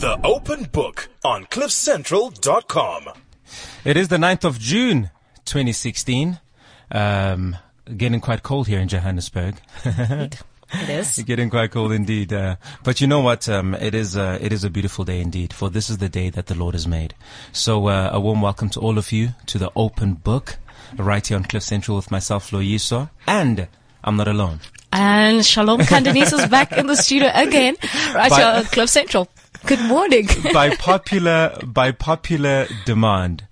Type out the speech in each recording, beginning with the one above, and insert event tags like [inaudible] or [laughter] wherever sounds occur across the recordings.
The Open Book on CliffCentral.com. It is the 9th of June, 2016. Um, getting quite cold here in Johannesburg. It [laughs] is. getting quite cold indeed. Uh, but you know what? Um, it is uh, it is a beautiful day indeed. For this is the day that the Lord has made. So uh, a warm welcome to all of you to the Open Book, right here on Cliff Central with myself, Loyiso, and I'm not alone. And Shalom Kandanis is back in the studio again, right By- here on Cliff Central. Good morning. by popular by popular demand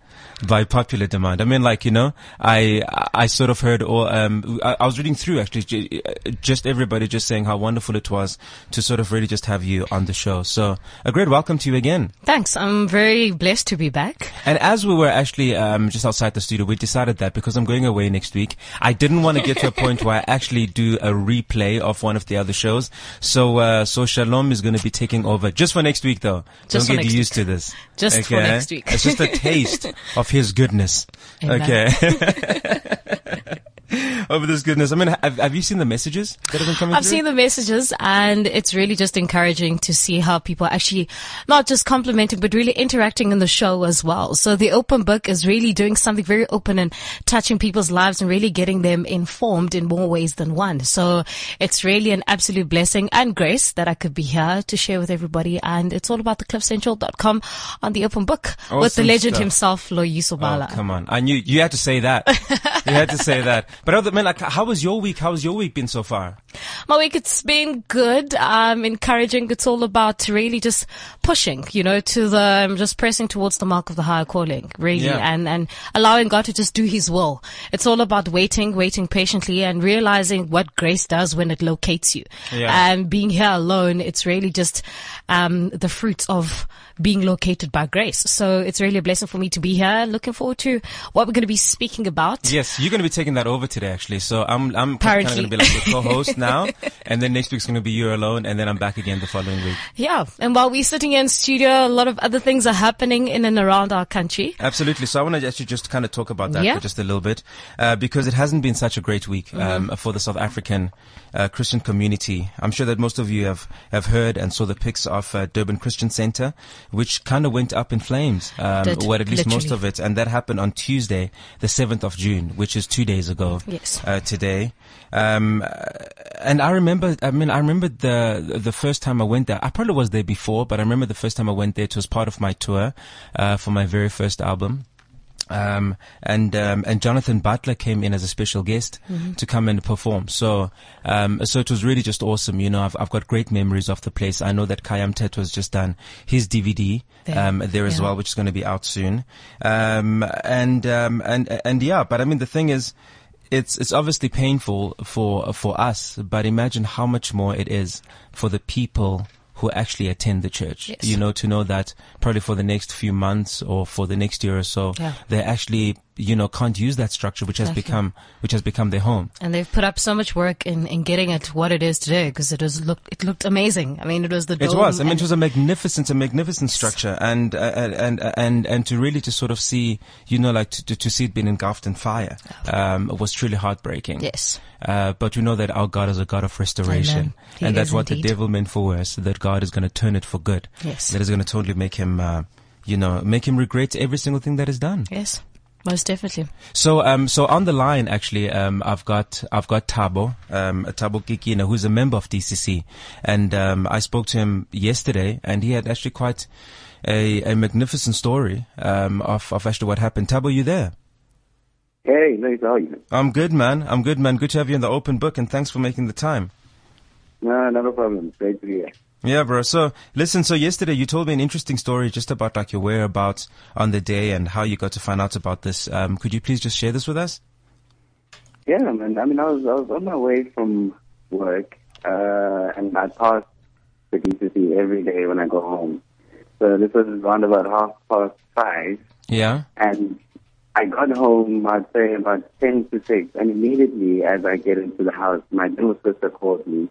by popular demand. I mean, like you know, I I sort of heard, or um, I, I was reading through actually, just everybody just saying how wonderful it was to sort of really just have you on the show. So a great welcome to you again. Thanks. I'm very blessed to be back. And as we were actually um, just outside the studio, we decided that because I'm going away next week, I didn't want to get to a point where I actually do a replay of one of the other shows. So uh, so Shalom is going to be taking over just for next week, though. Just Don't get next used week. to this. Just for next week. it's just a taste [laughs] of His goodness. Amen. Okay. [laughs] [laughs] [laughs] Of this goodness. I mean, have, have you seen the messages that have been coming I've through? seen the messages and it's really just encouraging to see how people are actually not just complimenting, but really interacting in the show as well. So the open book is really doing something very open and touching people's lives and really getting them informed in more ways than one. So it's really an absolute blessing and grace that I could be here to share with everybody. And it's all about the cliffcentral.com on the open book with the legend stuff. himself, Loyiso Oh, come on. I knew you had to say that. you had to say that. [laughs] But other man, like, how was your week? How has your week been so far? My week, it's been good. Um, encouraging. It's all about really just pushing, you know, to the, um, just pressing towards the mark of the higher calling, really, Yeah. and, and allowing God to just do his will. It's all about waiting, waiting patiently and realizing what grace does when it locates you. Yeah. And being here alone, it's really just, um, the fruits of being located by grace. So it's really a blessing for me to be here. Looking forward to what we're going to be speaking about. Yes, you're going to be taking that over today, actually. So I'm, I'm kind of going to be like the co-host now, [laughs] and then next week's going to be you alone, and then I'm back again the following week. Yeah. And while we're sitting here in studio, a lot of other things are happening in and around our country. Absolutely. So I want to actually just kind of talk about that Yeah. for just a little bit, uh, because it hasn't been such a great week Mm-hmm. um, for the South African uh, Christian community. I'm sure that most of you have have heard and saw the pics of uh, Durban Christian Center, which kind of went up in flames, um, Did, or at least most of it, and that happened on Tuesday, the 7th of June, which is two days ago. Yes. Uh, today. Um, uh, and I remember, I mean, I remember the, the first time I went there. I probably was there before, but I remember the first time I went there, it was part of my tour, uh, for my very first album. Um, and, um, and Jonathan Butler came in as a special guest to come and perform. So, um, so it was really just awesome. You know, I've, I've got great memories of the place. I know that Kayam Tet was just done his DVD, There. um, there as Yeah. well, which is going to be out soon. Um, and, um, and, and yeah, but I mean, the thing is, it's, it's obviously painful for, for us, but imagine how much more it is for the people who actually attend the church. Yes. You know, to know that probably for the next few months or for the next year or so, Yeah. they actually, you know, can't use that structure, which has Exactly. become, which has become their home. And they've put up so much work in, in getting it what it is today because it was looked, it looked amazing. I mean, it was the It was. I mean, it was a magnificent, a magnificent structure, and uh, and and and to really to sort of see, you know, like to to, to see it being engulfed in fire, um, was truly heartbreaking. Yes. Uh, but we know that our God is a God of restoration, and that's what indeed. the devil meant for worse. That God is going to turn it for good. Yes. That is going to totally make him, uh, you know, make him regret every single thing that is done. Yes. Most definitely. So, um, so on the line, actually, um, I've got, I've got Thabo, um, Thabo Kikine, who's a member of DCC. And, um, I spoke to him yesterday and he had actually quite a, a magnificent story, um, of, of actually what happened. Thabo, you there? Hey, nice how are you? I'm good, man. I'm good, man. Good to have you in the open book and thanks for making the time. No, not a problem. Great to be here. Yeah, bro. So listen, so yesterday you told me an interesting story just about like your whereabouts on the day and how you got to find out about this. Um, could you please just share this with us? Yeah, man. I mean, I was I was on my way from work, uh, and I pass the DCC every day when I go home. So this was around about half past five, Yeah. and I got home. I'd say about ten to six, and immediately as I get into the house, my little sister called me.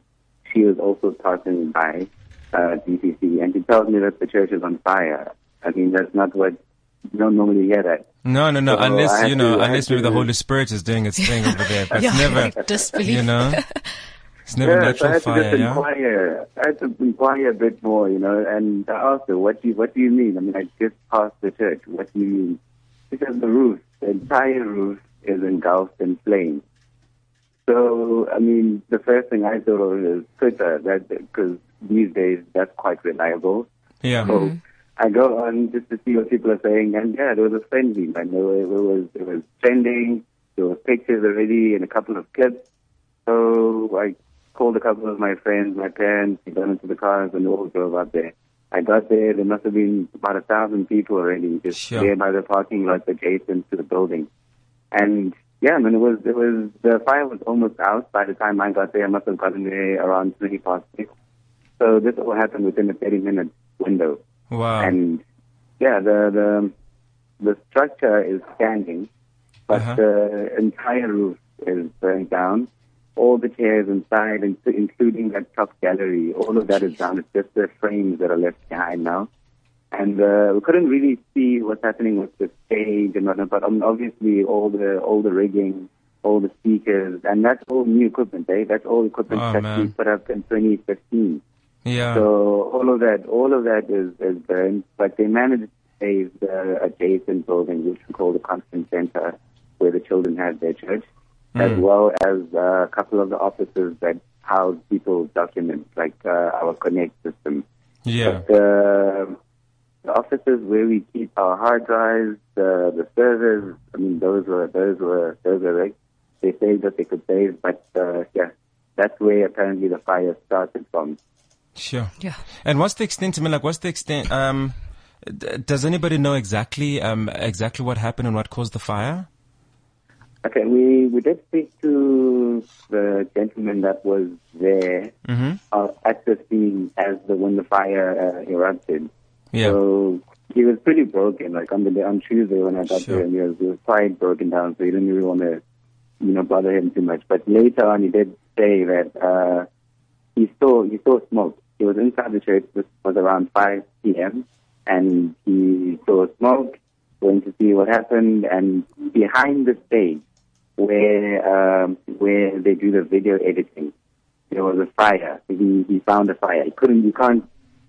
She was also passing by uh, DCC, and she tells me that the church is on fire. I mean, that's not what you don't normally hear that. No, no, no. So unless you know, to- unless had maybe the Holy Spirit is doing its thing over there. But [laughs] Yeah, never, like disbelief. you know. It's never yeah, so I natural had to fire, just yeah? inquire. I had to inquire a bit more, you know. And I asked her, "What do you, what do you mean?" I mean, I just passed the church. What do you mean? Because "The roof, the entire roof, is engulfed in flames." So, I mean, the first thing I thought of is Twitter, that because these days that's quite reliable. Yeah. So mm-hmm. I go on just to see what people are saying, and yeah, there was a frenzy. Man. There was, it was it was trending. There was pictures already and a couple of clips. So I called a couple of my friends, my parents, we got into the cars and all drove up there. I got there, there must have been about a thousand people already just Sure. there by the parking lot adjacent to the building. And yeah, I mean, it was, it was, the fire was almost out by the time I got there. I must have gotten there around 20 past six. So this all happened within a 30 minute window. Wow. And yeah, the, the, the structure is standing, but Uh-huh. the entire roof is burnt down. All the chairs inside, including that top gallery, all of that is down. It's just the frames that are left behind now. And uh, we couldn't really see what's happening with the stage and whatnot, but um, obviously all the all the rigging, all the speakers, and that's all new equipment, eh? That's all equipment Oh, that man. we put up in 2015. Yeah. So all of that, all of that is, is burned, but they managed to save the adjacent building, which we call the Constant Center, where the children had their church, as Mm. well as uh, a couple of the offices that house people's documents, like uh, our Connect system. yeah. But uh, the offices where we keep our hard drives, the the servers, I mean, those were those were those were. They saved what they could save, but uh, yeah, that's where apparently the fire started from. Sure. Yeah. And what's the extent? I mean, like, what's the extent? Um, d- does anybody know exactly, um, exactly what happened and what caused the fire? Okay, we, we did speak to the gentleman that was there Mm-hmm. uh, at the scene as the when the fire uh, erupted. Yeah. So he was pretty broken. Like on the day, on Tuesday when I got Sure. there, and he was, he was quite broken down. So he didn't really want to, you know, bother him too much. But later on, he did say that uh, he saw he saw smoke. He was inside the church. This was around 5 p.m. and he saw smoke. Going to see what happened, and behind the stage, where um, where they do the video editing, there was a fire. He he found a fire. He couldn't. You can't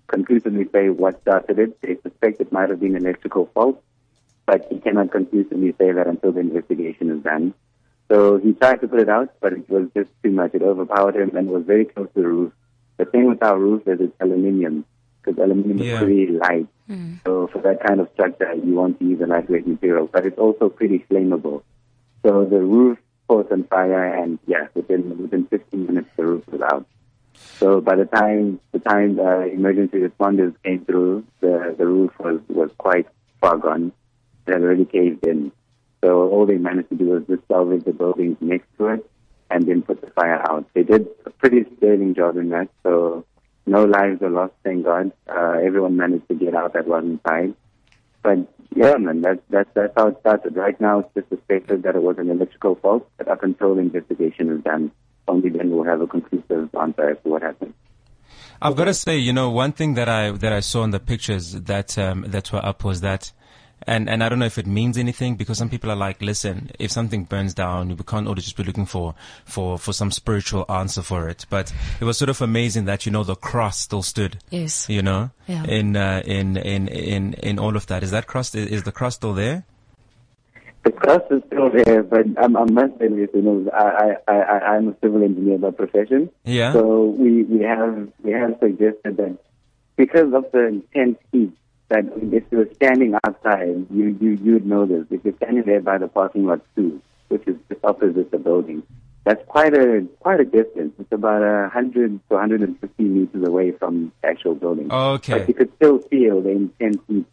conclusively say what started it. They suspect it might have been an electrical fault, but he cannot conclusively say that until the investigation is done. So he tried to put it out, but it was just too much. It overpowered him and was very close to the roof. The thing with our roof is it's aluminium, because aluminium Yeah. is pretty light. Hmm. So for that kind of structure, you want to use a lightweight material, but it's also pretty flammable. So the roof caught on fire, and yeah, within within 15 minutes, the roof was out. So by the time the time the emergency responders came through, the the roof was was quite far gone. It had already caved in. So all they managed to do was just salvage the buildings next to it, and then put the fire out. They did a pretty sterling job in that. So no lives were lost, thank God. Uh, everyone managed to get out that was inside. But yeah, man, that's that's that's how it started. Right now, it's just suspected that it was an electrical fault. But up until investigation is done, only then we'll have a conclusive answer as to what happened. I've got to say, you know, one thing that I that I saw in the pictures that um, that were up was that, and and I don't know if it means anything because some people are like, listen, if something burns down, we can't always just be looking for for for some spiritual answer for it. But it was sort of amazing that you know the cross still stood. Yes. You know, Yeah. in uh, in in in in all of that. Is that cross? Is, is the cross still there? The cross is still there, but I'm, I must say this, you know, I, I, I, I'm a civil engineer by profession. Yeah. So we, we have we have suggested that because of the intense heat, that if you were standing outside, you you you'd know this. If you're standing there by the parking lot too, which is just opposite the building, that's quite a quite a distance. It's about a hundred to 150 meters away from the actual building. Okay. But you could still feel the intense heat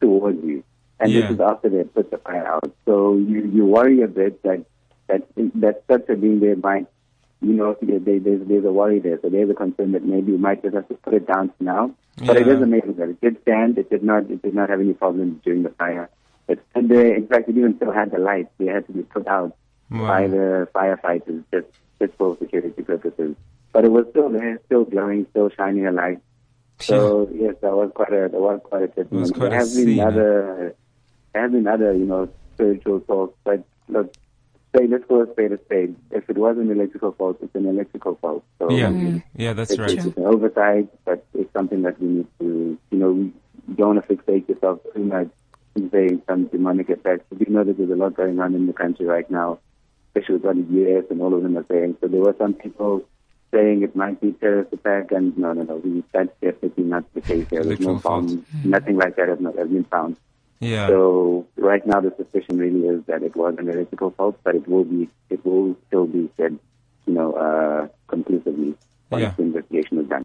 towards you. And Yeah. this is after they put the fire out. So you, you worry a bit that that that structure being there might, you know, there, there- there's, there's a worry there. So there's a concern that maybe you might just have to put it down for now. But it Yeah. is amazing that it did stand. It did not. It did not have any problems during the fire. It stood there. In fact, it even still had the lights. They had to be put out Wow. by the firefighters just just for security purposes. But it was still there, still glowing, still shining a light. So yes, that was quite a that was quite a testimony. there have been other there have been other, you know, spiritual talks, but look, say let's call a spade a spade. If it was an electrical fault, it's an electrical fault. So Yeah, Mm. yeah, that's it's, right. it's an oversight, but it's something that we need to, you know, we don't want to fixate yourself too much and say some demonic effects. We know that there's a lot going on in the country right now, especially with what the US and all of them are saying. So there were some people saying it might be terrorist attack, and no, no, no, we, that's definitely not the case here. There's no Electrical fault. bomb, nothing like that has, not, has been found. Yeah. So right now the suspicion really is that it was an electrical fault, but it will be it will still be said, you know, uh, conclusively once Yeah. the investigation is done.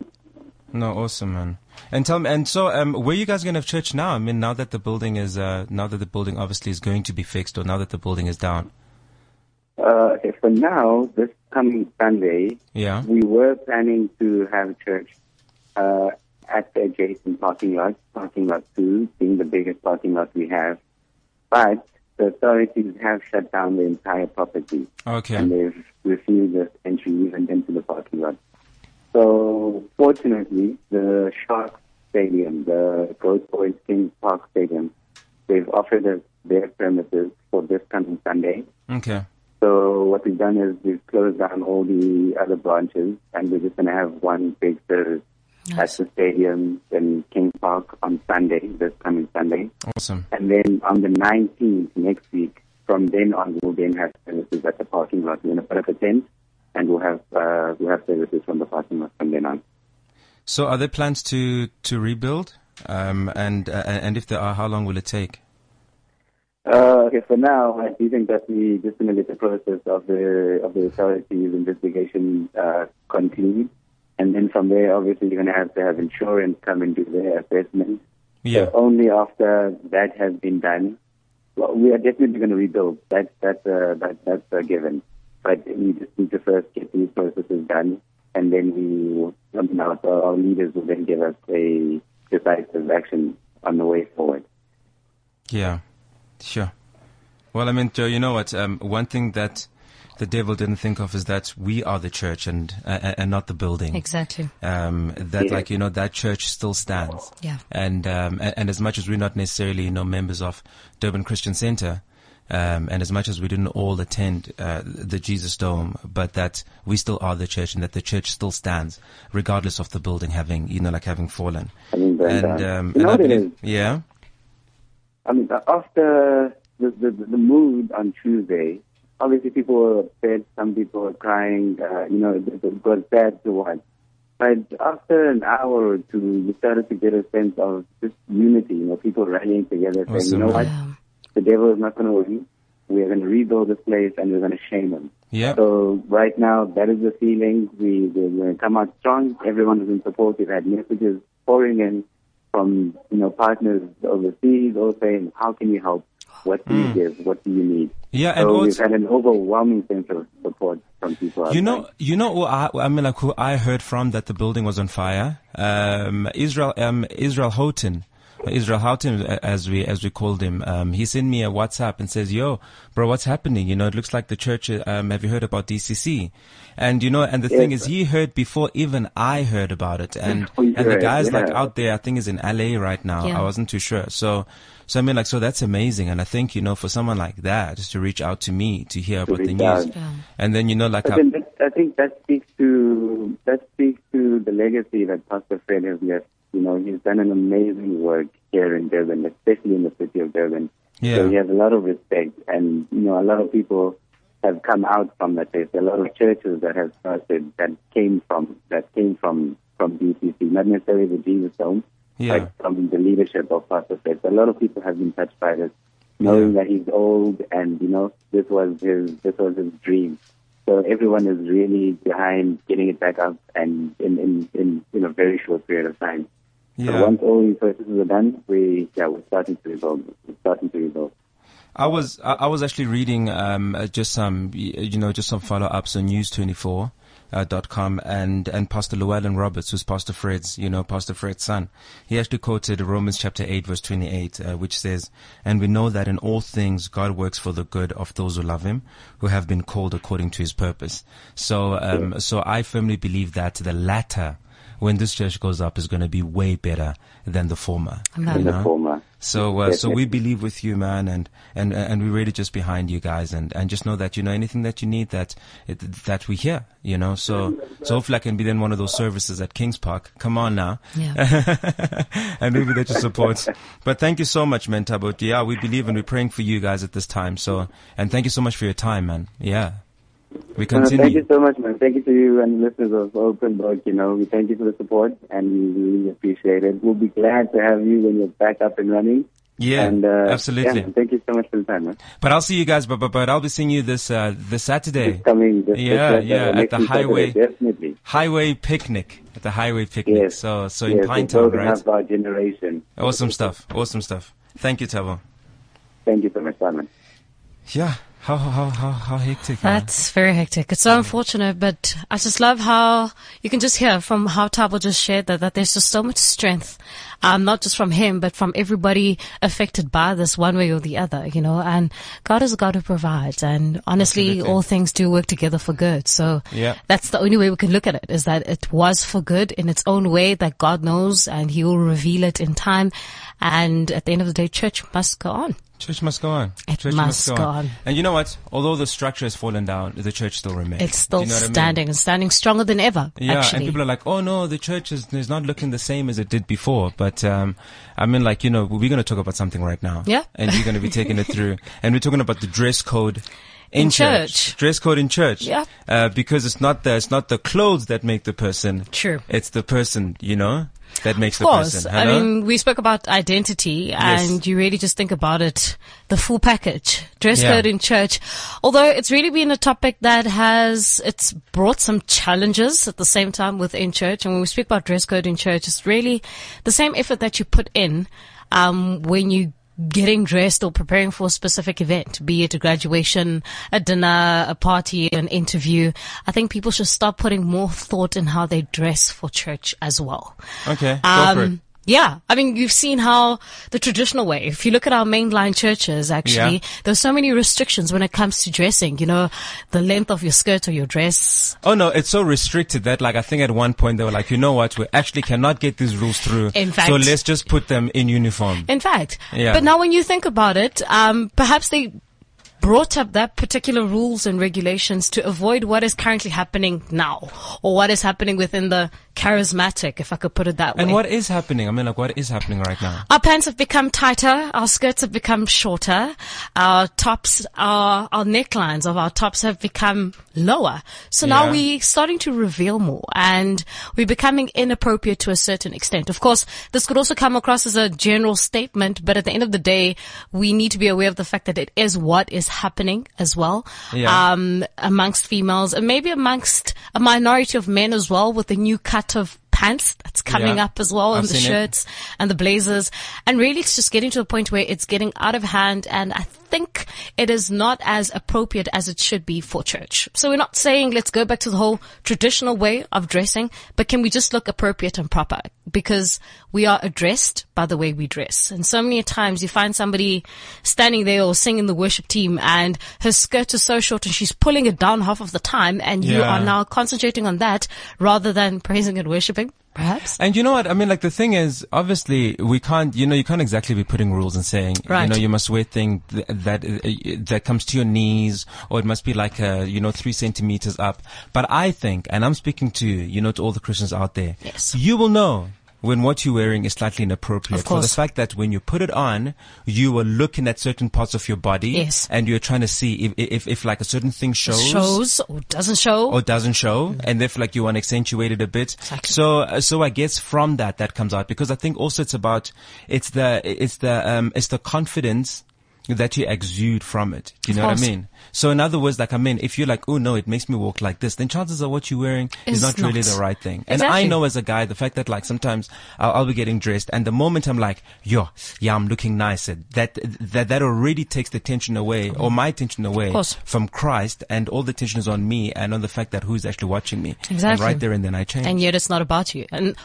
No, awesome, man. And tell me, and so, um, where are you guys going to have church now? I mean, now that the building is, uh, now that the building obviously is going to be fixed, or now that the building is down. Uh, okay, for now, this coming Sunday, Yeah. we were planning to have church uh, at the adjacent parking lot, parking lot two, being the biggest parking lot we have. But the authorities have shut down the entire property. Okay. And they've refused us entry even into the parking lot. So fortunately, the Sharks Stadium, the Growthpoint Kings Park Stadium, they've offered us their premises for this coming Sunday. Okay. So what we've done is we've closed down all the other branches, and we're just going to have one big service at the stadium in King Park on Sunday, this coming Sunday. Awesome. And then on the 19th next week, from then on, we'll then have services at the parking lot. We're going to put up a tent, and we'll have uh, we'll have services from the parking lot from then on. So, are there plans to to rebuild? Um, and uh, and if there are, how long will it take? Uh, okay, for now, I do think that we just going to let the process of the of the authorities' investigation uh, conclude, and then from there, obviously, you're going to have to have insurance come and do their assessment. Yeah. So only after that has been done, well, we are definitely going to rebuild. That's that's uh, that, that's a given. But we just need to first get these processes done, and then we, will- I mean, our, our leaders will then give us a decisive action on the way forward. Yeah, sure. Well, I mean, Joe, you know what? Um, one thing that the devil didn't think of is that we are the church and uh, and not the building. Exactly. Um, that Yeah. like you know that church still stands. Yeah. And um, and, and as much as we're not necessarily you know members of Durban Christian Center. Um, and as much as we didn't all attend uh, the Jesus Dome, but that we still are the church, and that the church still stands, regardless of the building having, you know, like having fallen. Having burned And um, You and know I what it believe, is? yeah, I mean, uh, after the, the, the mood on Tuesday, obviously people were upset, some people were crying, uh, you know, it, it was sad to watch. But after an hour or two, you started to get a sense of just unity, you know, people rallying together saying, you know what, Yeah. the devil is not going to win. We are going to rebuild this place and we're going to shame him. yeah, So right now, that is the feeling. We, we're going to come out strong. Everyone is in support. We've had messages pouring in from, you know, partners overseas all saying, how can you help? What do you give? What do you need? yeah, and so we've also, had an overwhelming sense of support from people. You know, you know, who I, I mean, like who I heard from that the building was on fire. Um, Israel, um, Israel Houghton, Israel Houghton, as we as we called him. Um, he sent me a WhatsApp and says, "Yo, bro, what's happening? You know, it looks like the church. Um, have you heard about DCC? And you know, and the thing is, he heard before even I heard about it. And [laughs] and the heard, guys like out there, I think is in LA right now. Yeah. I wasn't too sure. So, so I mean, like, so that's amazing. And I think you know, for someone like that, just to reach out to me to hear about the news. Yeah. And then you know, like I, that, I think that speaks to that speaks to the legacy that Pastor Fred has left. You know, he's done an amazing work here in Durban, especially in the city of Durban. Yeah. So he has a lot of respect, and you know, a lot of people have come out from that place. A lot of churches that have started that came from that came from from DCC, not necessarily the Jesus Dome, Yeah. but from the leadership of Pastor Fred. A lot of people have been touched by this, knowing Yeah. that he's old, and you know, this was his this was his dream. So everyone is really behind getting it back up and in, in, in, in a very short period of time. So yeah. once all these processes are done, we yeah, we're starting to rebuild. We're starting to rebuild. I was I was actually reading um, uh, just some you know just some follow ups on News twenty four. Uh, dot com and and Pastor Llewellyn Roberts, who's Pastor Fred's, you know, Pastor Fred's son, he actually quoted Romans chapter eight, verse twenty eight, uh, which says, "And we know that in all things God works for the good of those who love Him, who have been called according to His purpose." So, um, so I firmly believe that the latter when this church goes up is going to be way better than the former. Amen. in you the former. So, uh, so we believe with you, man, and, and, and we're really just behind you guys and, and just know that, you know, anything that you need that, that we hear, you know, so, so hopefully I can be then one of those services at Kings Park. Come on now. Yeah. [laughs] and maybe that your support. But thank you so much, man, Tabut. Yeah, we believe and we're praying for you guys at this time. So, and thank you so much for your time, man. Yeah. We Uh, thank you so much, man. Thank you to you and listeners of Open Book. You know, we thank you for the support and we really appreciate it. We'll be glad to have you when you're back up and running. Yeah, and, uh, absolutely. Yeah, thank you so much for the time, man. But I'll see you guys, but, but, but I'll be seeing you this, uh, this Saturday. Coming. This, Yeah, this, yeah, at the Saturday, highway. Definitely. Highway picnic. At the highway picnic. Yes. So, so in yes, Pine we're Town, building right? up our generation. Awesome stuff. Awesome stuff. Thank you, Thabo. Thank you so much, Simon. Yeah. How, how, how, how hectic. That's very hectic. It's so mm. unfortunate, but I just love how you can just hear from how Thabo just shared that, that there's just so much strength, um, not just from him, but from everybody affected by this one way or the other, you know, and God is a God who provides. And honestly, Absolutely. all things do work together for good. So Yeah. that's the only way we can look at it is that it was for good in its own way that God knows and he will reveal it in time. And at the end of the day, church must go on. Church must go on. It church must go on. And you know what? Although the structure has fallen down, the church still remains. It's still You know what I mean? standing and standing stronger than ever. Yeah, actually. and people are like, "Oh no, the church is, is not looking the same as it did before." But um, I mean, like you know, we're going to talk about something right now. Yeah. and we're going to be taking it through, [laughs] and we're talking about the dress code. In, In church. dress code in church. Yeah. uh, because it's not the it's not the clothes that make the person. True. It's the person, you know, that makes Of the course. person. I mean, we spoke about identity Yes. and you really just think about it, the full package. Dress Yeah. code in church. Although it's really been a topic that has, it's brought some challenges at the same time within church. And when we speak about dress code in church, it's really the same effort that you put in, um, when you getting dressed or preparing for a specific event, be it a graduation, a dinner, a party, an interview. I think people should start putting more thought in how they dress for church as well. okay, go for it. Um, yeah, I mean, you've seen how the traditional way, if you look at our mainline churches, actually, Yeah. there's so many restrictions when it comes to dressing, you know, the length of your skirt or your dress. Oh no, it's so restricted that like I think at one point they were like, you know what, we actually cannot get these rules through. In fact- so let's just put them in uniform. In fact, Yeah. but now when you think about it, um, perhaps they brought up that particular rules and regulations to avoid what is currently happening now or what is happening within the charismatic, if I could put it that way. and what is happening? I mean, like, what is happening right now? Our pants have become tighter. Our skirts have become shorter. Our tops, our, our necklines of our tops have become lower. So now Yeah. we're starting to reveal more and we're becoming inappropriate to a certain extent. Of course, this could also come across as a general statement, but at the end of the day, we need to be aware of the fact that it is what is happening as well. Yeah. Um, amongst females and maybe amongst a minority of men as well with the new cut of pants that's coming Yeah. up as well I've and the seen it. shirts and the blazers. And really it's just getting to a point where it's getting out of hand and I think it is not as appropriate as it should be for church. So we're not saying let's go back to the whole traditional way of dressing, but can we just look appropriate and proper? Because we are addressed by the way we dress. And so many times you find somebody standing there or singing the worship team and her skirt is so short and she's pulling it down half of the time and you are now concentrating on that rather than [laughs] praising and worshiping, perhaps. And you know what? I mean, like the thing is, obviously, we can't. You know, you can't exactly be putting rules and saying, you know, you must wear thing th- that uh, that comes to your knees, or it must be like, uh, you know, three centimeters up. But I think, and I'm speaking to you you know to all the Christians out there, Yes. you will know. When what you're wearing is slightly inappropriate Of for the fact that when you put it on, you are looking at certain parts of your body, Yes. and you're trying to see if, if, if like a certain thing shows, shows or doesn't show. or doesn't show, and if like you want to accentuate it a bit. Exactly. So, uh, so I guess from that, that comes out because I think also it's about, it's the, it's the, um, it's the confidence that you exude from it. Do you Of know what I mean? So in other words, like I mean, if you're like, oh no, it makes me walk like this, then chances are what you're wearing is Is not really the right thing. And I know as a guy, the fact that like sometimes I'll, I'll be getting dressed and the moment I'm like, yo, yeah, I'm looking nicer, that, that, that already takes the tension away or my attention away from Christ and all the tension is on me and on the fact that who's actually watching me. And right there and then I change. and yet it's not about you. And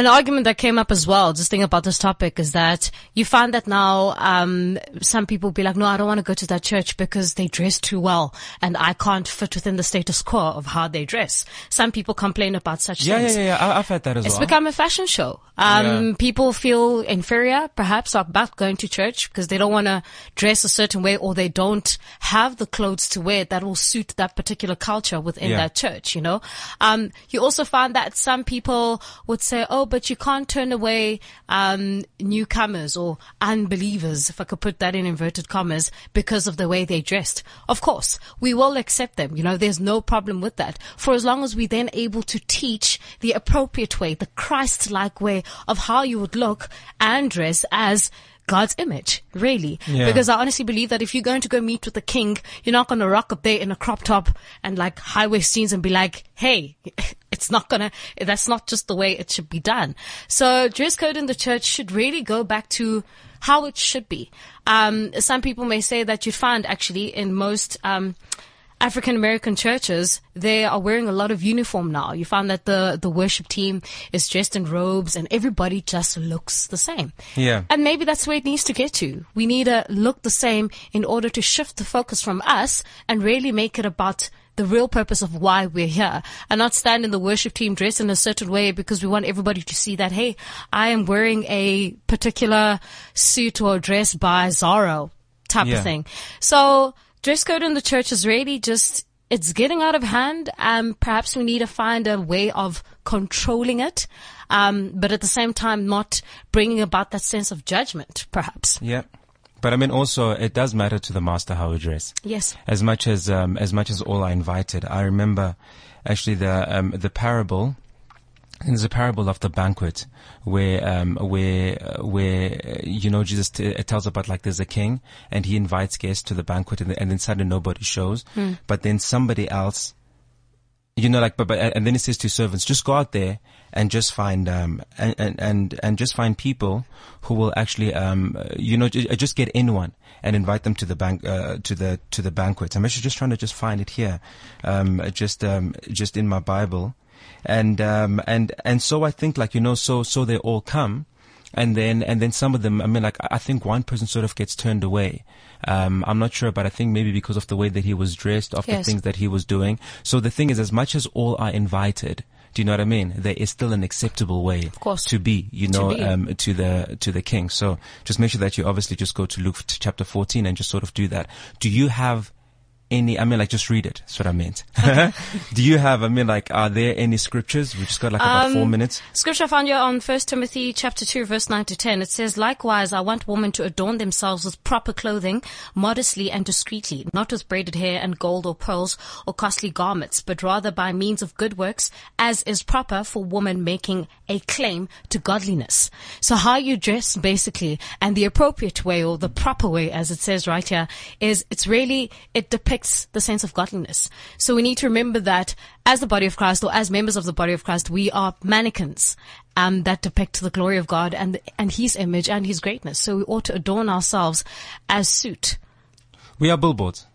An argument that came up as well, just thinking about this topic, is that you find that now um, some people be like, "No, I don't want to go to that church because they dress too well, and I can't fit within the status quo of how they dress." Some people complain about such Yeah, things. yeah, yeah, yeah. I, I've had that as It's well. become a fashion show. Um, Yeah. people feel inferior, perhaps, about going to church because they don't want to dress a certain way or they don't have the clothes to wear that will suit that particular culture within Yeah. that church, you know? Um, you also find that some people would say, oh, but you can't turn away, um, newcomers or unbelievers, if I could put that in inverted commas, because of the way they dressed. Of course, we will accept them. You know, there's no problem with that. For as long as we then able to teach the appropriate way, the Christ-like way of how you would look and dress as God's image, really. Yeah. Because I honestly believe that if you're going to go meet with the king, you're not going to rock up there in a crop top and like high waist jeans and be like, hey, [laughs] it's not gonna, that's not just the way it should be done. So dress code in the church should really go back to how it should be. Um, some people may say that you'd find actually in most, um, African American churches, they are wearing a lot of uniform now. You find that the, the worship team is dressed in robes and everybody just looks the same. Yeah. And maybe that's where it needs to get to. We need to look the same in order to shift the focus from us and really make it about the real purpose of why we're here and not stand in the worship team dressed in a certain way because we want everybody to see that, hey, I am wearing a particular suit or dress by Zara type Yeah. of thing. So dress code in the church is really just, it's getting out of hand. Um, perhaps we need to find a way of controlling it. Um, but at the same time, not bringing about that sense of judgment, perhaps. Yeah. But I mean, also, it does matter to the master how we dress. Yes. As much as, um, as much as all are invited. I remember actually the, um, the parable, there's a parable of the banquet where, um, where, uh, where, uh, you know, Jesus t- tells about like there's a king and he invites guests to the banquet and, and then suddenly nobody shows. But then somebody else you know, like, but, but, and then it says to servants, just go out there and just find, um, and, and, and, and just find people who will actually, um, uh, you know, ju- just get anyone and invite them to the bank, uh, to the, to the banquet. I'm actually just trying to just find it here, um, just, um, just in my Bible. And, um, and, and so I think like, you know, so, so they all come. And then, and then some of them, I mean, like, I think one person sort of gets turned away. Um, I'm not sure, but I think maybe because of the way that he was dressed, of the things that he was doing. So the thing is, as much as all are invited, do you know what I mean? There is still an acceptable way of course. to be, you know, be. um, to the, to the king. So just make sure that you obviously just go to Luke chapter 14 and just sort of do that. Do you have any, I mean, like, just read it. That's what I meant. [laughs] do you have, I mean, like, are there any scriptures? We just got like about four Um, minutes. Scripture I found here on 1 Timothy chapter 2 verse 9 to 10. It says, Likewise, I want women to adorn themselves with proper clothing, modestly and discreetly, not with braided hair and gold or pearls or costly garments, but rather by means of good works, as is proper for woman making a claim to godliness. So how you dress basically and the appropriate way or the proper way, as it says right here, is it's really, it depicts the sense of godliness. So we need to remember that as the body of Christ or as members of the body of Christ, we are mannequins. Um, that depict the glory of God and and His image and His greatness. So we ought to adorn ourselves as suit. We are billboards.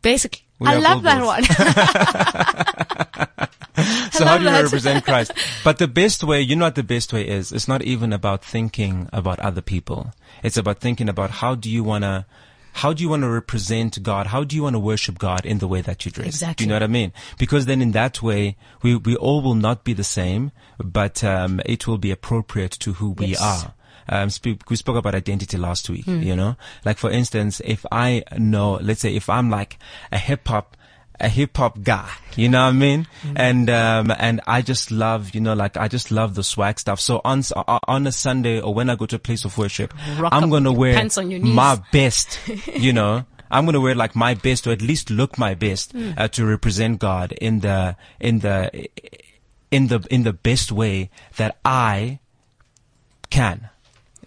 Basically, We I love that one. [laughs] [laughs] So how do you that. represent [laughs] Christ? But the best way, you know what the best way is? It's not even about thinking about other people. It's about thinking about how do you want to, how do you want to represent God? How do you want to worship God in the way that you dress? Do Exactly. you know what I mean? Because then in that way, we, we all will not be the same, but, um, it will be appropriate to who we Yes. are. Um, sp- we spoke about identity last week, you know, like for instance, if I know, let's say if I'm like a hip hop, a hip hop guy, you know what I mean? And, um, and I just love, you know, like I just love the swag stuff. So on, uh, on a Sunday or when I go to a place of worship, Rock I'm going to wear pants on your knees. my best, [laughs] you know. I'm gonna wear like my best, or at least look my best, Hmm. uh, to represent God in the in the in the in the best way that I can.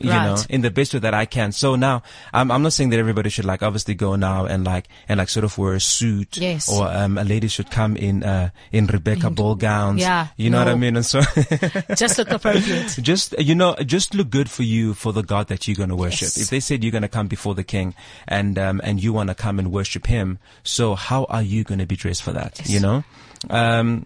You Right. know, in the best way that I can. So now, I'm, I'm not saying that everybody should like obviously go now and like, and like sort of wear a suit. Yes. Or, um, a lady should come in, uh, in Rebecca ball gowns. Yeah, You know what I mean? And so, [laughs] Just look appropriate. [laughs] just you know just look good for you for the god that you're going to worship Yes. if they said you're going to come before the king and um and you want to come and worship him so how are you going to be dressed for that you know um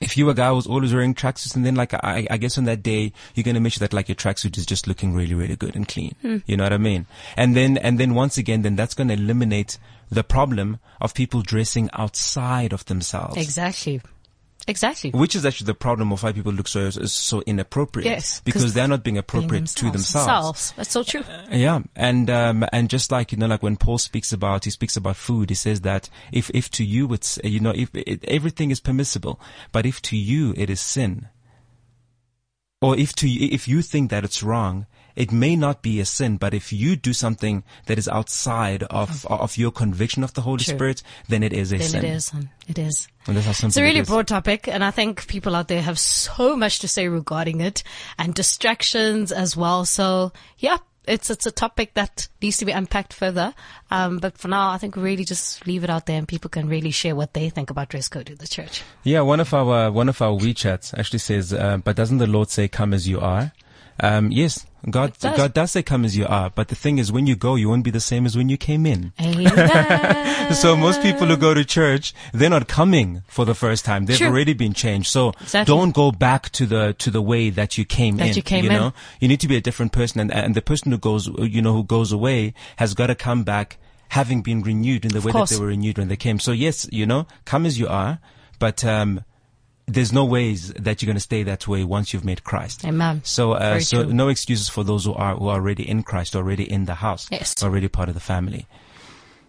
if you're a guy who's always wearing tracksuits and then like I, I guess on that day you're going to make sure that like your tracksuit is just looking really really good and clean. Hmm. You know what i mean? And then and then once again then that's going to eliminate the problem of people dressing outside of themselves. Exactly. Exactly. which is actually the problem of why people look so so inappropriate Yes. 'cause because they're not being Being appropriate to themselves Themselves. That's so true. yeah, and um, and just like you know, like when Paul speaks about, he speaks about food. He says that if if to you it's you know if it, everything is permissible, but if to you it is sin, or if to you, if you think that it's wrong, it may not be a sin. But if you do something that is outside of of your conviction of the Holy True. Spirit, then it is a Then sin. it is. It is. And that's how simple It's a really broad topic, and I think people out there have so much to say regarding it, and distractions as well. So, yeah, it's it's a topic that needs to be unpacked further. Um, but for now, I think we really just leave it out there, and people can really share what they think about dress code in the church. Yeah, one of our one of our WeChats actually says, uh, "But doesn't the Lord say, come as you are?" Um, yes, God does. God does say, "Come as you are," but the thing is, when you go, you won't be the same as when you came in. Amen. [laughs] So most people who go to church, they're not coming for the first time. They've already been changed. So Exactly. don't go back to the to the way that you came That in. you came in. know, you need to be a different person, and and the person who goes, you know, who goes away has got to come back having been renewed in the way that they were renewed when they came. So yes, you know, come as you are, but um, there's no ways that you're going to stay that way once you've met Christ. Amen. So, uh, so true. no excuses for those who are who are already in Christ, already in the house, Yes. already part of the family.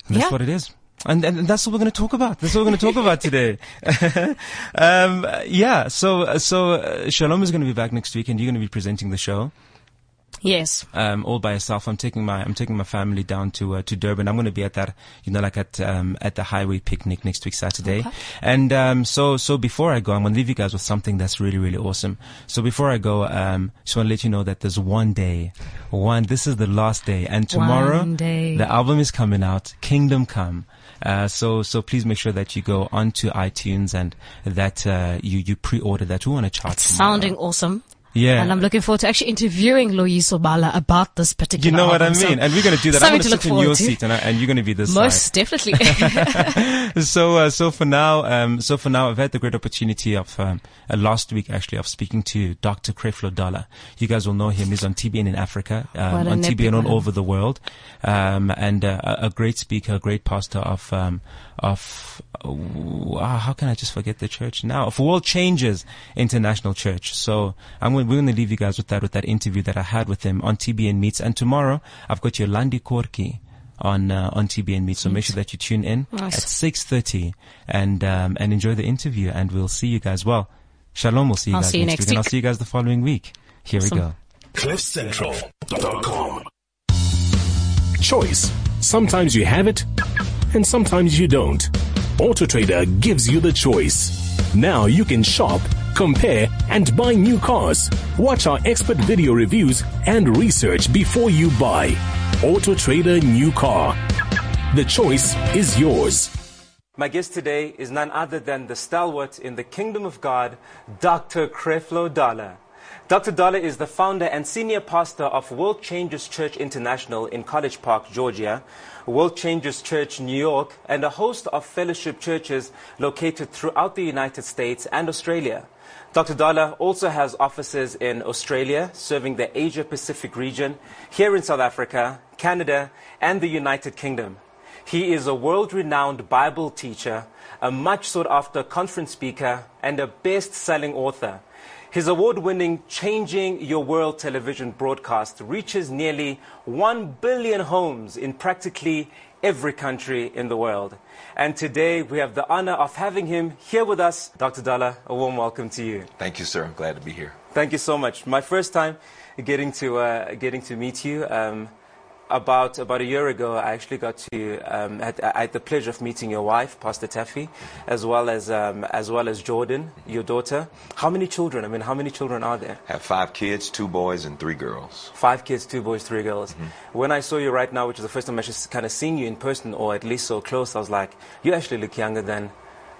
And that's Yeah. what it is. And, and that's what we're going to talk about. That's what we're going to talk about today. [laughs] um, yeah. So, so uh, Shalom is going to be back next week, and you're going to be presenting the show Yes. um, all by yourself. I'm taking my I'm taking my family down to uh, to Durban. I'm going to be at that you know like at um, at the highway picnic next week Saturday. Okay. And um, so so before I go, I'm going to leave you guys with something that's really really awesome. So before I go, um, just want to let you know that there's one day, one. This is the last day, and tomorrow the album is coming out. Kingdom Come. Uh, so so please make sure that you go onto iTunes and that uh, you you pre-order that. We want to chart It's tomorrow. sounding awesome. Yeah. And I'm looking forward to actually interviewing Loyiso Bala about this particular You know what I album. So mean? And we're going to do that. I'm going to look sit in your to. seat and, I, and you're going to be this Most definitely. [laughs] [laughs] So, uh, so for now, um, so for now, I've had the great opportunity of, um, uh, last week actually of speaking to Dr. Creflo Dollar. You guys will know him. He's on TBN in Africa, um, on TBN all over the world. Um, and, uh, a a great speaker, a great pastor of, um, of, uh, how can I just forget the church now? Of World Changers International Church. So I'm going, we're going to leave you guys with that, with that interview that I had with him on TBN Meets. And tomorrow I've got your Landi Korki on, uh, on TBN Meets. So make sure that you tune in Nice. at 6.30 and, um, and enjoy the interview and we'll see you guys. Well, shalom. We'll see you I'll guys see you next next week, and I'll see you guys the following week. Here Awesome. we go. CliffCentral.com. Choice. Sometimes you have it, and sometimes you don't. AutoTrader gives you the choice. Now you can shop, compare, and buy new cars. Watch our expert video reviews and research before you buy. Auto Trader New Car. The choice is yours. My guest today is none other than the stalwart in the kingdom of God, Dr. Creflo Dollar. Dr. Dollar is the founder and senior pastor of World Changers Church International in College Park, Georgia, World Changers Church, New York, and a host of fellowship churches located throughout the United States and Australia. Dr. Dollar also has offices in Australia, serving the Asia Pacific region, here in South Africa, Canada, and the United Kingdom. He is a world renowned Bible teacher, a much sought after conference speaker, and a best selling author. His award winning Changing Your World television broadcast reaches nearly 1 billion homes in practically every country in the world. And today we have the honor of having him here with us. Dr. Dollar, a warm welcome to you. Thank you, sir. I'm glad to be here. Thank you so much. My first time getting to uh, getting to meet you. Um, about about a year ago, I actually got to um, had, I had the pleasure of meeting your wife, Pastor Taffy, as well as um, as well as Jordan, your daughter. How many children? I mean, how many children are there? I have five kids, two boys and three girls. Five kids, two boys, three girls. When I saw you right now, which is the first time I just kind of seeing you in person, or at least so close, I was like, you actually look younger than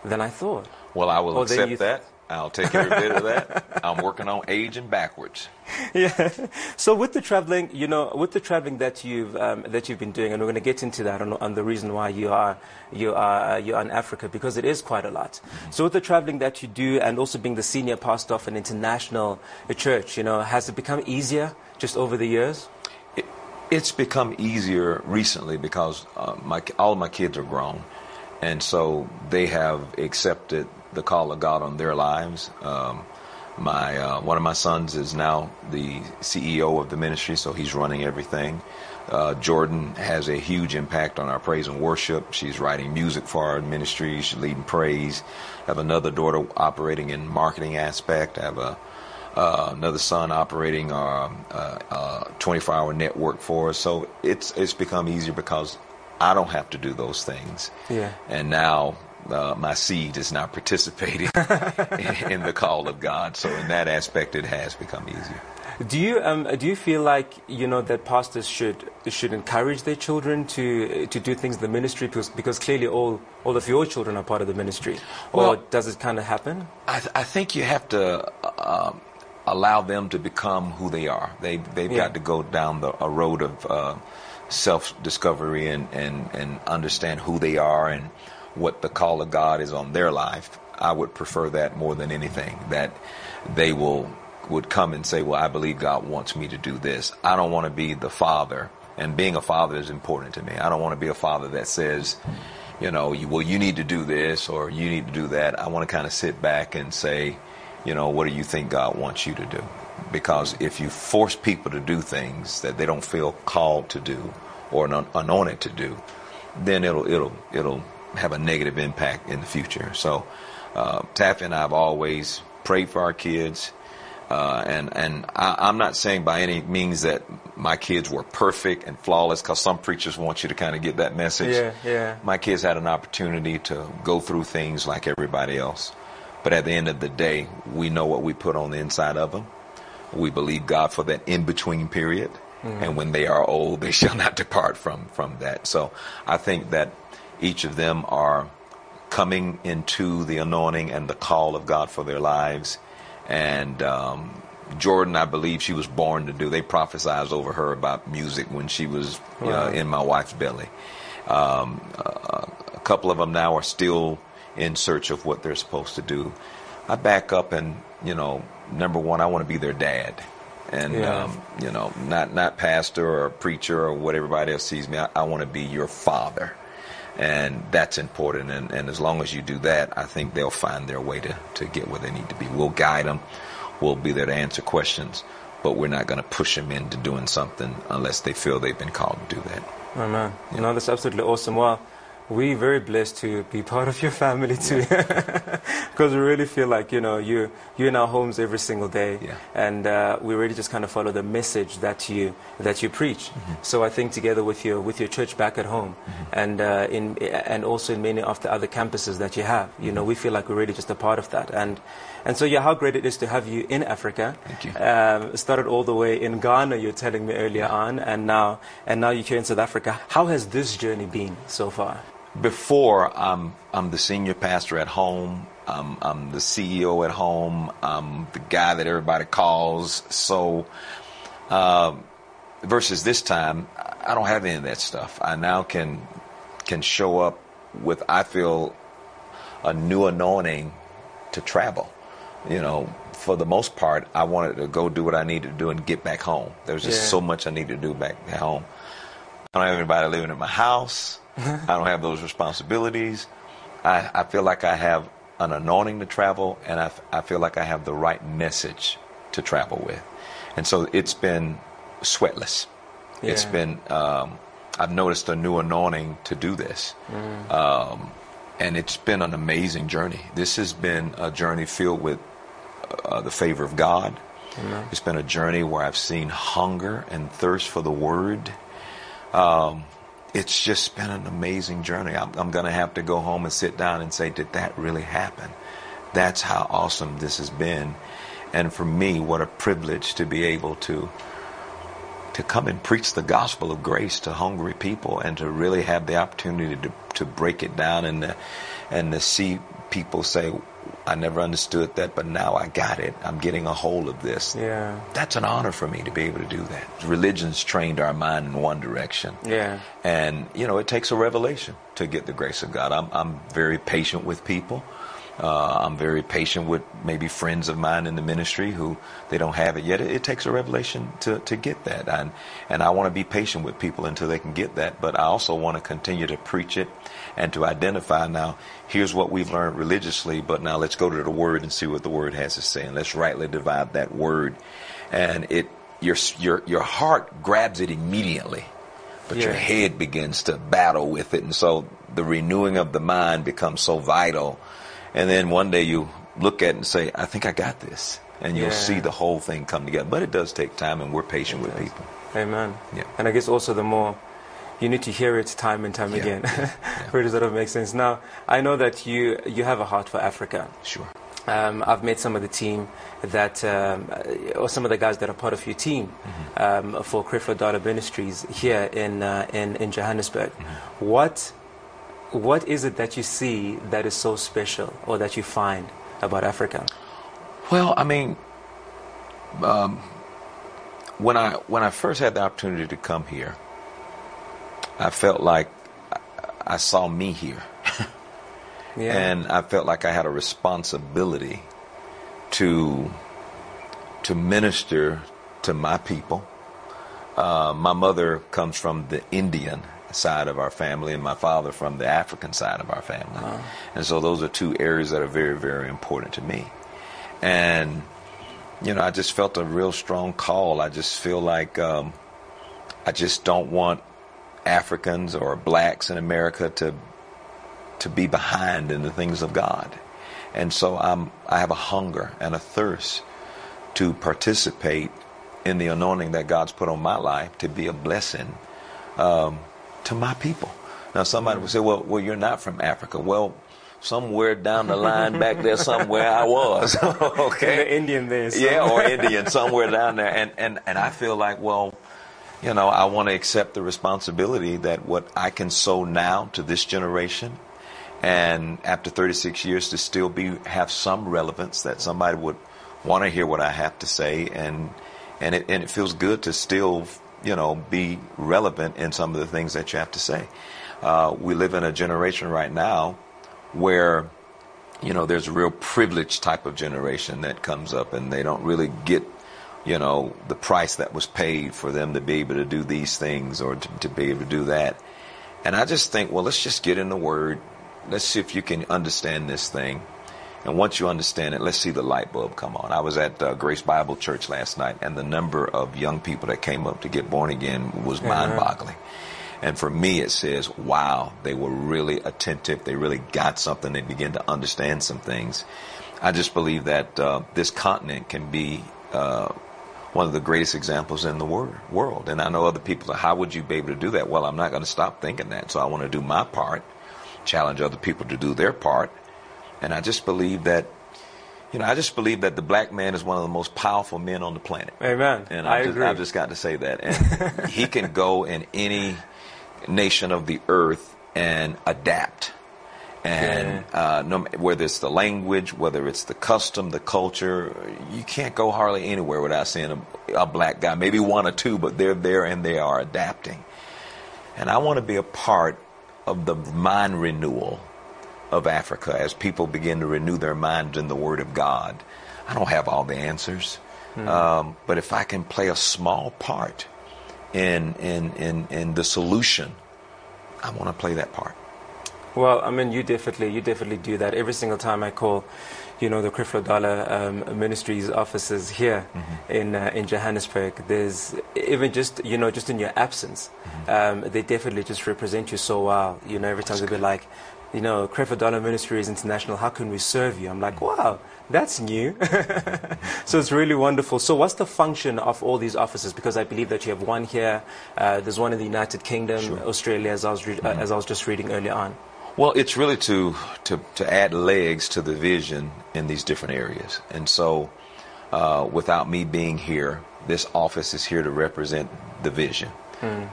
than I thought. Well, I will Or accept you- that. I'll take every bit of that. I'm working on aging backwards. [laughs] yeah. So with the traveling, you know, with the traveling that you've um, that you've been doing, and we're going to get into that on, on the reason why you are you are uh, you are in Africa because it is quite a lot. So with the traveling that you do, and also being the senior pastor of an international church, you know, has it become easier just over the years? It, it's become easier recently because uh, my all of my kids are grown, and so they have accepted the call of God on their lives. Um, my uh, one of my sons is now the CEO of the ministry, so he's running everything. Uh, Jordan has a huge impact on our praise and worship. She's writing music for our ministry. She's leading praise. I have another daughter operating in marketing aspect. I have a uh, another son operating our 24-hour network for us. So it's it's become easier because I don't have to do those things. Yeah. And now uh, my seed is not participating [laughs] in the call of God. So in that aspect, it has become easier. Do you um, do you feel like you know that pastors should should encourage their children to to do things in the ministry because because clearly all all of your children are part of the ministry, or Well- does it kind of happen? I, th- I think you have to um, allow them to become who they are. They they've Yeah. got to go down the a road of uh, self discovery and, and and understand who they are and what the call of God is on their life. I would prefer that more than anything. That they will would come and say, "Well, I believe God wants me to do this." I don't want to be the father, and being a father is important to me. I don't want to be a father that says, you know, well, you need to do this or you need to do that. I want to kind of sit back and say, you know, what do you think God wants you to do? Because if you force people to do things that they don't feel called to do or anointed to do, then it'll it'll it'll have a negative impact in the future. So, uh, Taffi and I have always prayed for our kids. Uh, and and I, I'm not saying by any means that my kids were perfect and flawless, because some preachers want you to kind of get that message. Yeah, yeah. My kids had an opportunity to go through things like everybody else, but at the end of the day, we know what we put on the inside of them. We believe God for that in between period, and when they are old, they [laughs] shall not depart from from that. So I think that each of them are coming into the anointing and the call of God for their lives. And um, Jordan, I believe she was born to do. They prophesied over her about music when she was Wow. in my wife's belly. Um, uh, a couple of them now are still in search of what they're supposed to do. I back up and you know, number one, I want to be their dad, and Yeah. um, you know, not not pastor or preacher or what everybody else sees me. I, I want to be your father, and that's important. And, and as long as you do that, I think they'll find their way to to get where they need to be. We'll guide them. We'll be there to answer questions, but we're not going to push them into doing something unless they feel they've been called to do that. Oh man, you know that's absolutely awesome. Well, we're very blessed to be part of your family too, because [laughs] we really feel like you know you you're in our homes every single day, Yeah. and uh, we really just kind of follow the message that you that you preach. So I think together with your with your church back at home, and uh, in and also in many of the other campuses that you have, you know, we feel like we're really just a part of that, and and so yeah, how great it is to have you in Africa. Thank you. Um, started all the way in Ghana, you're telling me earlier on, and now and now you're here in South Africa. How has this journey been so far? Before I'm I'm the senior pastor at home. I'm I'm the CEO at home. I'm the guy that everybody calls. So, um, versus this time, I don't have any of that stuff. I now can can show up with I feel a new anointing to travel. You know, for the most part, I wanted to go do what I needed to do and get back home. There's just Yeah. so much I need to do back at home. I don't have anybody living in my house. I don't have those responsibilities. I, I feel like I have an anointing to travel, and I, f- I feel like I have the right message to travel with. And so it's been sweatless. It's been, um, I've noticed a new anointing to do this. Um, and it's been an amazing journey. This has been a journey filled with uh, the favor of God. It's been a journey where I've seen hunger and thirst for the Word. Um, it's just been an amazing journey. I'm, I'm going to have to go home and sit down and say, did that really happen? That's how awesome this has been. And for me, what a privilege to be able to to come and preach the gospel of grace to hungry people and to really have the opportunity to, to break it down and to, and to see people say, I never understood that, but now I got it. I'm getting a hold of this. Yeah. That's an honor for me to be able to do that. Religion's trained our mind in one direction. Yeah. And, you know, it takes a revelation to get the grace of God. I'm, I'm very patient with people. Uh, I'm very patient with maybe friends of mine in the ministry who they don't have it yet. It, it takes a revelation to, to get that. And, and I want to be patient with people until they can get that. But I also want to continue to preach it and to identify now, here's what we've learned religiously, but now let's go to the word and see what the word has to say. And let's rightly divide that word. And it, your, your, your heart grabs it immediately but your head begins to battle with it. And so the renewing of the mind becomes so vital. And then one day you look at it and say, I think I got this. And you'll Yeah. see the whole thing come together. But it does take time, and we're patient with does. people. Amen. Yeah. And I guess also the more you need to hear it time and time Yeah. again for it to sort of make sense. Now, I know that you you have a heart for Africa. Sure. Um, I've met some of the team that, um, uh, or some of the guys that are part of your team Mm-hmm. um, for Creflo Dollar Ministries here in, uh, in in Johannesburg. Mm-hmm. What what is it that you see that is so special, or that you find about Africa? Well, I mean, um, when I when I first had the opportunity to come here, I felt like I, saw me here. [laughs] Yeah. and I felt like I had a responsibility to to minister to my people. Uh, my mother comes from the Indian side of our family, and my father from the African side of our family, and so those are two areas that are very, very important to me. And you know, I just felt a real strong call. I just feel like um, I just don't want Africans or blacks in America to to be behind in the things of God. And so I'm I have a hunger and a thirst to participate in the anointing that God's put on my life to be a blessing um, to my people. Now somebody would say, well, well, you're not from Africa. Well, somewhere down the line back there somewhere I was. [laughs] okay. The Indian there. so- Yeah, or Indian, somewhere down there. And, and, and I feel like, well, you know, I want to accept the responsibility that what I can sow now to this generation, and after 36 years to still be have some relevance that somebody would want to hear what I have to say, and and it and it feels good to still, you know, be relevant in some of the things that you have to say. Uh, we live in a generation right now where you know, there's a real privileged type of generation that comes up and they don't really get, you know, the price that was paid for them to be able to do these things or to, to be able to do that. And I just think, well, let's just get in the Word. Let's see if you can understand this thing. And once you understand it, let's see the light bulb come on. I was at uh, Grace Bible Church last night, and the number of young people that came up to get born again was mind boggling. And for me, it says, wow, they were really attentive. They really got something. They began to understand some things. I just believe that uh, this continent can be uh, one of the greatest examples in the wor- world. And I know other people say, how would you be able to do that? Well, I'm not going to stop thinking that. So I want to do my part, challenge other people to do their part. And I just believe that, you know, I just believe that the black man is one of the most powerful men on the planet. Amen. And I I've just, agree. I've just got to say that. And [laughs] he can go in any nation of the earth and adapt. And uh, no, whether it's the language, whether it's the custom, the culture, you can't go hardly anywhere without seeing a, a black guy. Maybe one or two, but they're there and they are adapting. And I want to be a part of the mind renewal of Africa as people begin to renew their minds in the Word of God. I don't have all the answers, um, but if I can play a small part in in in, in the solution, I want to play that part. Well, I mean, you definitely, you definitely do that. Every single time I call, you know, the Creflo Dollar um, Ministries offices here Mm-hmm. in uh, in Johannesburg. There's even just, you know, just in your absence, Mm-hmm. um, they definitely just represent you so well. You know, every time they'll be like, you know, Creflo Dollar Ministries International. How can we serve you? I'm like, Mm-hmm. wow, that's new. [laughs] so it's really wonderful. So what's the function of all these offices? Because I believe that you have one here. Uh, there's one in the United Kingdom, Australia, as I was re- uh, as I was just reading earlier on. Well, it's really to, to, to add legs to the vision in these different areas. And so, uh, without me being here, this office is here to represent the vision,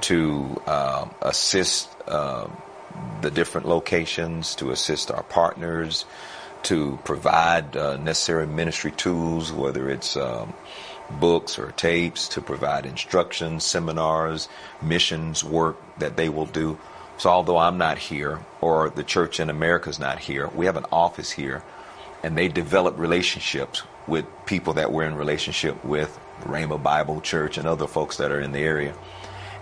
to um assist um the different locations, to assist our partners, to provide uh, necessary ministry tools, whether it's um, books or tapes, to provide instructions, seminars, missions work that they will do. So although I'm not here or the church in America is not here, we have an office here and they develop relationships with people that we're in relationship with, Rainbow Bible Church and other folks that are in the area.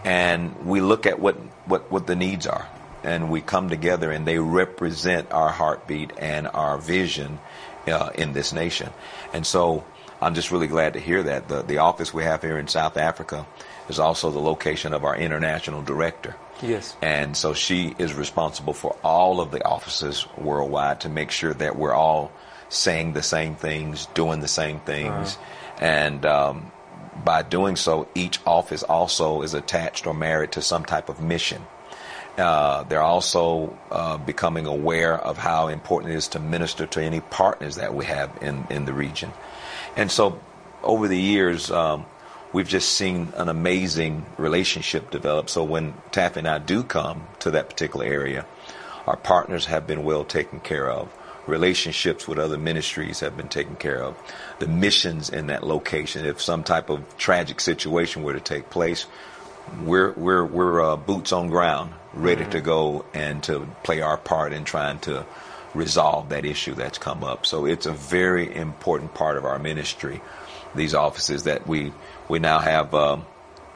And we look at what, what, what the needs are and we come together and they represent our heartbeat and our vision uh, in this nation. And so I'm just really glad to hear that. The, the office we have here in South Africa is also the location of our international director. Yes. And so she is responsible for all of the offices worldwide to make sure that we're all saying the same things, doing the same things. Uh-huh. And um, by doing so, each office also is attached or married to some type of mission. Uh, they're also uh, becoming aware of how important it is to minister to any partners that we have in, in the region. And so over the years, um, we've just seen an amazing relationship develop. So when Taffi and I do come to that particular area, our partners have been well taken care of. Relationships with other ministries have been taken care of. The missions in that location, if some type of tragic situation were to take place, we're we're we're uh, boots on ground, ready to go and to play our part in trying to resolve that issue that's come up. So it's a very important part of our ministry. These offices that we we now have, um,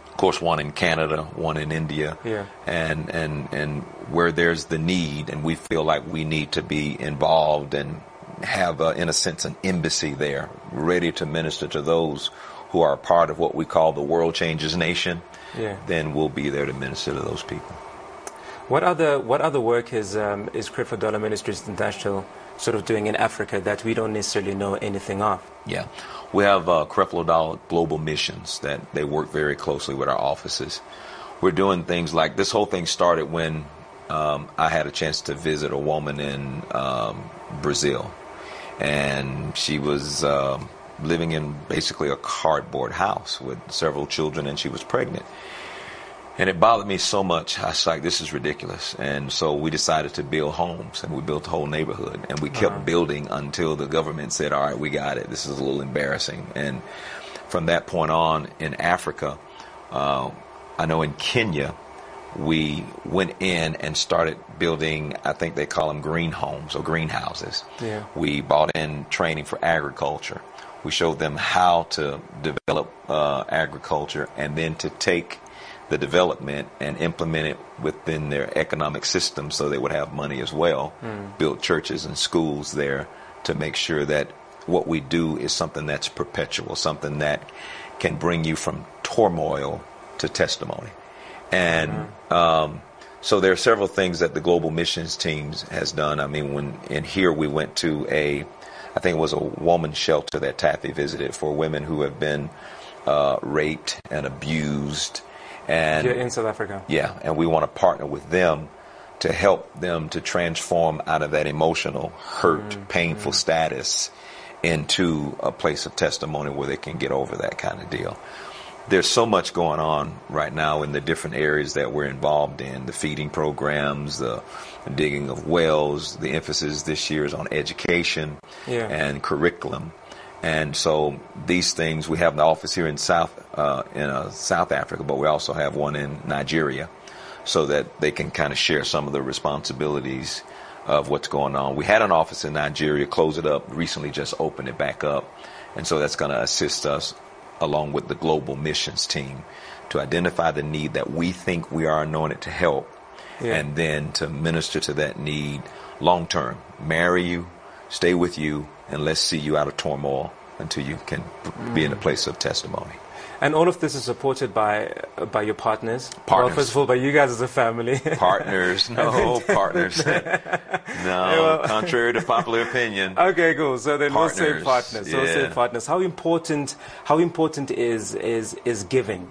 of course, one in Canada, one in India, yeah. and and and where there's the need, and we feel like we need to be involved and have, uh, in a sense, an embassy there, ready to minister to those who are part of what we call the World Changers Nation yeah. then we'll be there to minister to those people. What other what other work is um, is Creflo Dollar Ministries International sort of doing in Africa that we don't necessarily know anything of? Yeah, we have uh, Creflo Dollar Global Missions that they work very closely with our offices. We're doing things like this whole thing started when um, I had a chance to visit a woman in um, Brazil, and she was. Um, living in basically a cardboard house with several children, and she was pregnant. And it bothered me so much. I was like, this is ridiculous. And so we decided to build homes, and we built a whole neighborhood. And we kept uh-huh. building until the government said, all right, we got it. This is a little embarrassing. And from that point on in Africa, uh, I know in Kenya, we went in and started building, I think they call them green homes or greenhouses. Yeah. We bought in training for agriculture. We showed them how to develop uh, agriculture and then to take the development and implement it within their economic system so they would have money as well. Mm. Build churches and schools there to make sure that what we do is something that's perpetual, something that can bring you from turmoil to testimony. And mm. um, so there are several things that the global missions teams has done. I mean, when in here we went to a I think it was a woman's shelter that Taffi visited for women who have been uh, raped and abused. And yeah, in South Africa. Yeah, and we want to partner with them to help them to transform out of that emotional, hurt, mm, painful mm. status into a place of testimony where they can get over that kind of deal there's so much going on right now in the different areas that we're involved in the feeding programs, the digging of wells. The emphasis this year is on education yeah. and curriculum. And so these things, we have an office here in South uh, in uh, South Africa, but we also have one in Nigeria, so that they can kind of share some of the responsibilities of what's going on. We had an office in Nigeria, close it up, recently just opened it back up, and so that's going to assist us along with the global missions team to identify the need that we think we are anointed to help yeah. and then to minister to that need long term. Marry you, stay with you, and let's see you out of turmoil until you can mm. be in a place of testimony. And all of this is supported by by your partners. Partners. Well, first of all, by you guys as a family. [laughs] partners, no partners. [laughs] no, well, [laughs] contrary to popular opinion. Okay, cool. So then partners. we'll say partners. So yeah. we'll say partners. How important? How important is is is giving?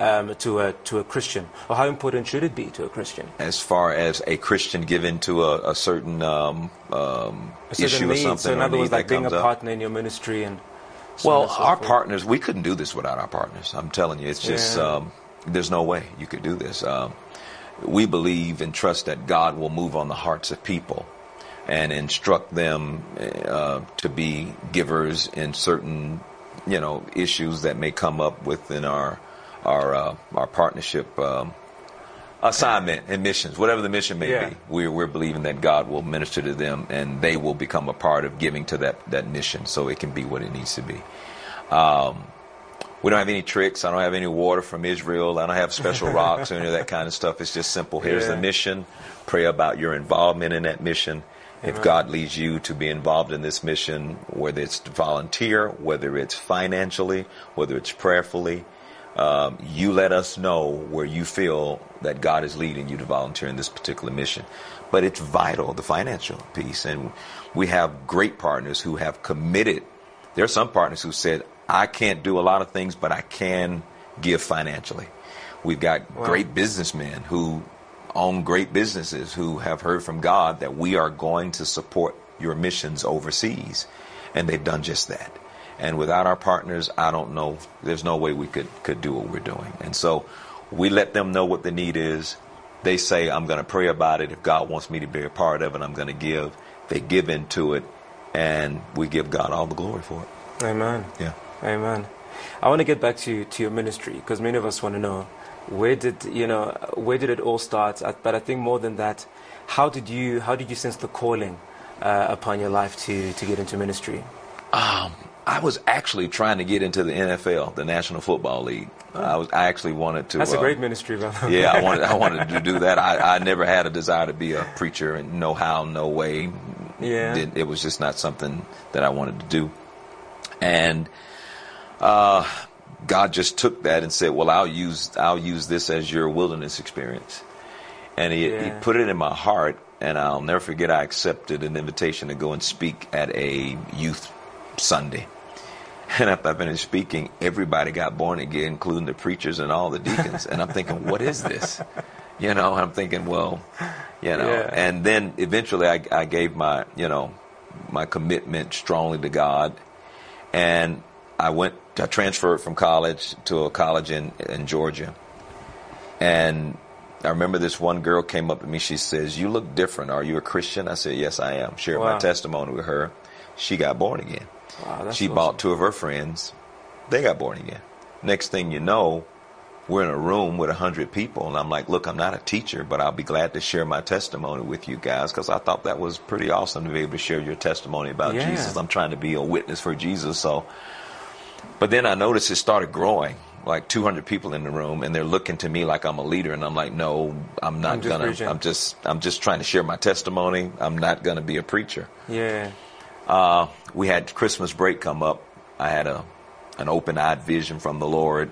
Um, to a to a Christian, or how important should it be to a Christian? As far as a Christian given to a, a certain um, um, a certain issue need. or something, so in other words, like being a up. partner in your ministry and well, our partners, we couldn't do this without our partners. I'm telling you, it's just yeah. um, there's no way you could do this. Um, we believe and trust that God will move on the hearts of people, and instruct them uh, to be givers in certain, you know, issues that may come up within our our uh, our partnership um, assignment and missions, whatever the mission may Yeah. be. We're we're believing that God will minister to them and they will become a part of giving to that that mission, so it can be what it needs to be. Um, we don't have any tricks. I don't have any water from Israel. I don't have special [laughs] rocks or any of that kind of stuff. It's just simple. Here's the mission. Pray about your involvement in that mission. If God leads you to be involved in this mission, whether it's to volunteer, whether it's financially, whether it's prayerfully, um, you let us know where you feel that God is leading you to volunteer in this particular mission. But it's vital, the financial piece. And we have great partners who have committed. There are some partners who said, I can't do a lot of things, but I can give financially. We've got great businessmen who own great businesses who have heard from God that we are going to support your missions overseas. And they've done just that. And without our partners, I don't know, there's no way we could, could do what we're doing. And so we let them know what the need is. They say, I'm going to pray about it. If God wants me to be a part of it, I'm going to give. They give into it, and we give God all the glory for it. Amen. Yeah. Amen. I want to get back to, you to your ministry because many of us want to know where did you know where did it all start? But I think more than that, how did you how did you sense the calling uh, upon your life to to get into ministry? Um, I was actually trying to get into the NFL, the National Football League. I was I actually wanted to. That's a uh, great ministry, brother. yeah, I wanted I wanted to do that. I, I never had a desire to be a [laughs] preacher, and no how, no way. Yeah. It, it was just not something that I wanted to do. And uh, God just took that and said, "Well, I'll use I'll use this as your wilderness experience." And he, he put it in my heart, and I'll never forget. I accepted an invitation to go and speak at a youth Sunday. And after I finished speaking, everybody got born again, including the preachers and all the deacons. and I'm thinking, what is this? You know, I'm thinking, well, you know. Yeah. And then eventually I, I gave my, you know, my commitment strongly to God. And I went, I transferred from college to a college in, in Georgia. And I remember this one girl came up to me. She says, "You look different. Are you a Christian?" I said, "Yes, I am." Shared Wow. my testimony with her. She got born again. Wow, she bought two of her friends. They got born again. Next thing you know, we're in a room with a hundred people, and I'm like, "Look, I'm not a teacher, but I'll be glad to share my testimony with you guys because I thought that was pretty awesome to be able to share your testimony about Yeah. Jesus. I'm trying to be a witness for Jesus, so." But then I noticed it started growing, like 200 people in the room, and they're looking to me like I'm a leader, and I'm like, no, I'm not I'm gonna. preaching. I'm just, I'm just trying to share my testimony. I'm not gonna be a preacher. Yeah. Uh, we had Christmas break come up. I had a an open-eyed vision from the Lord,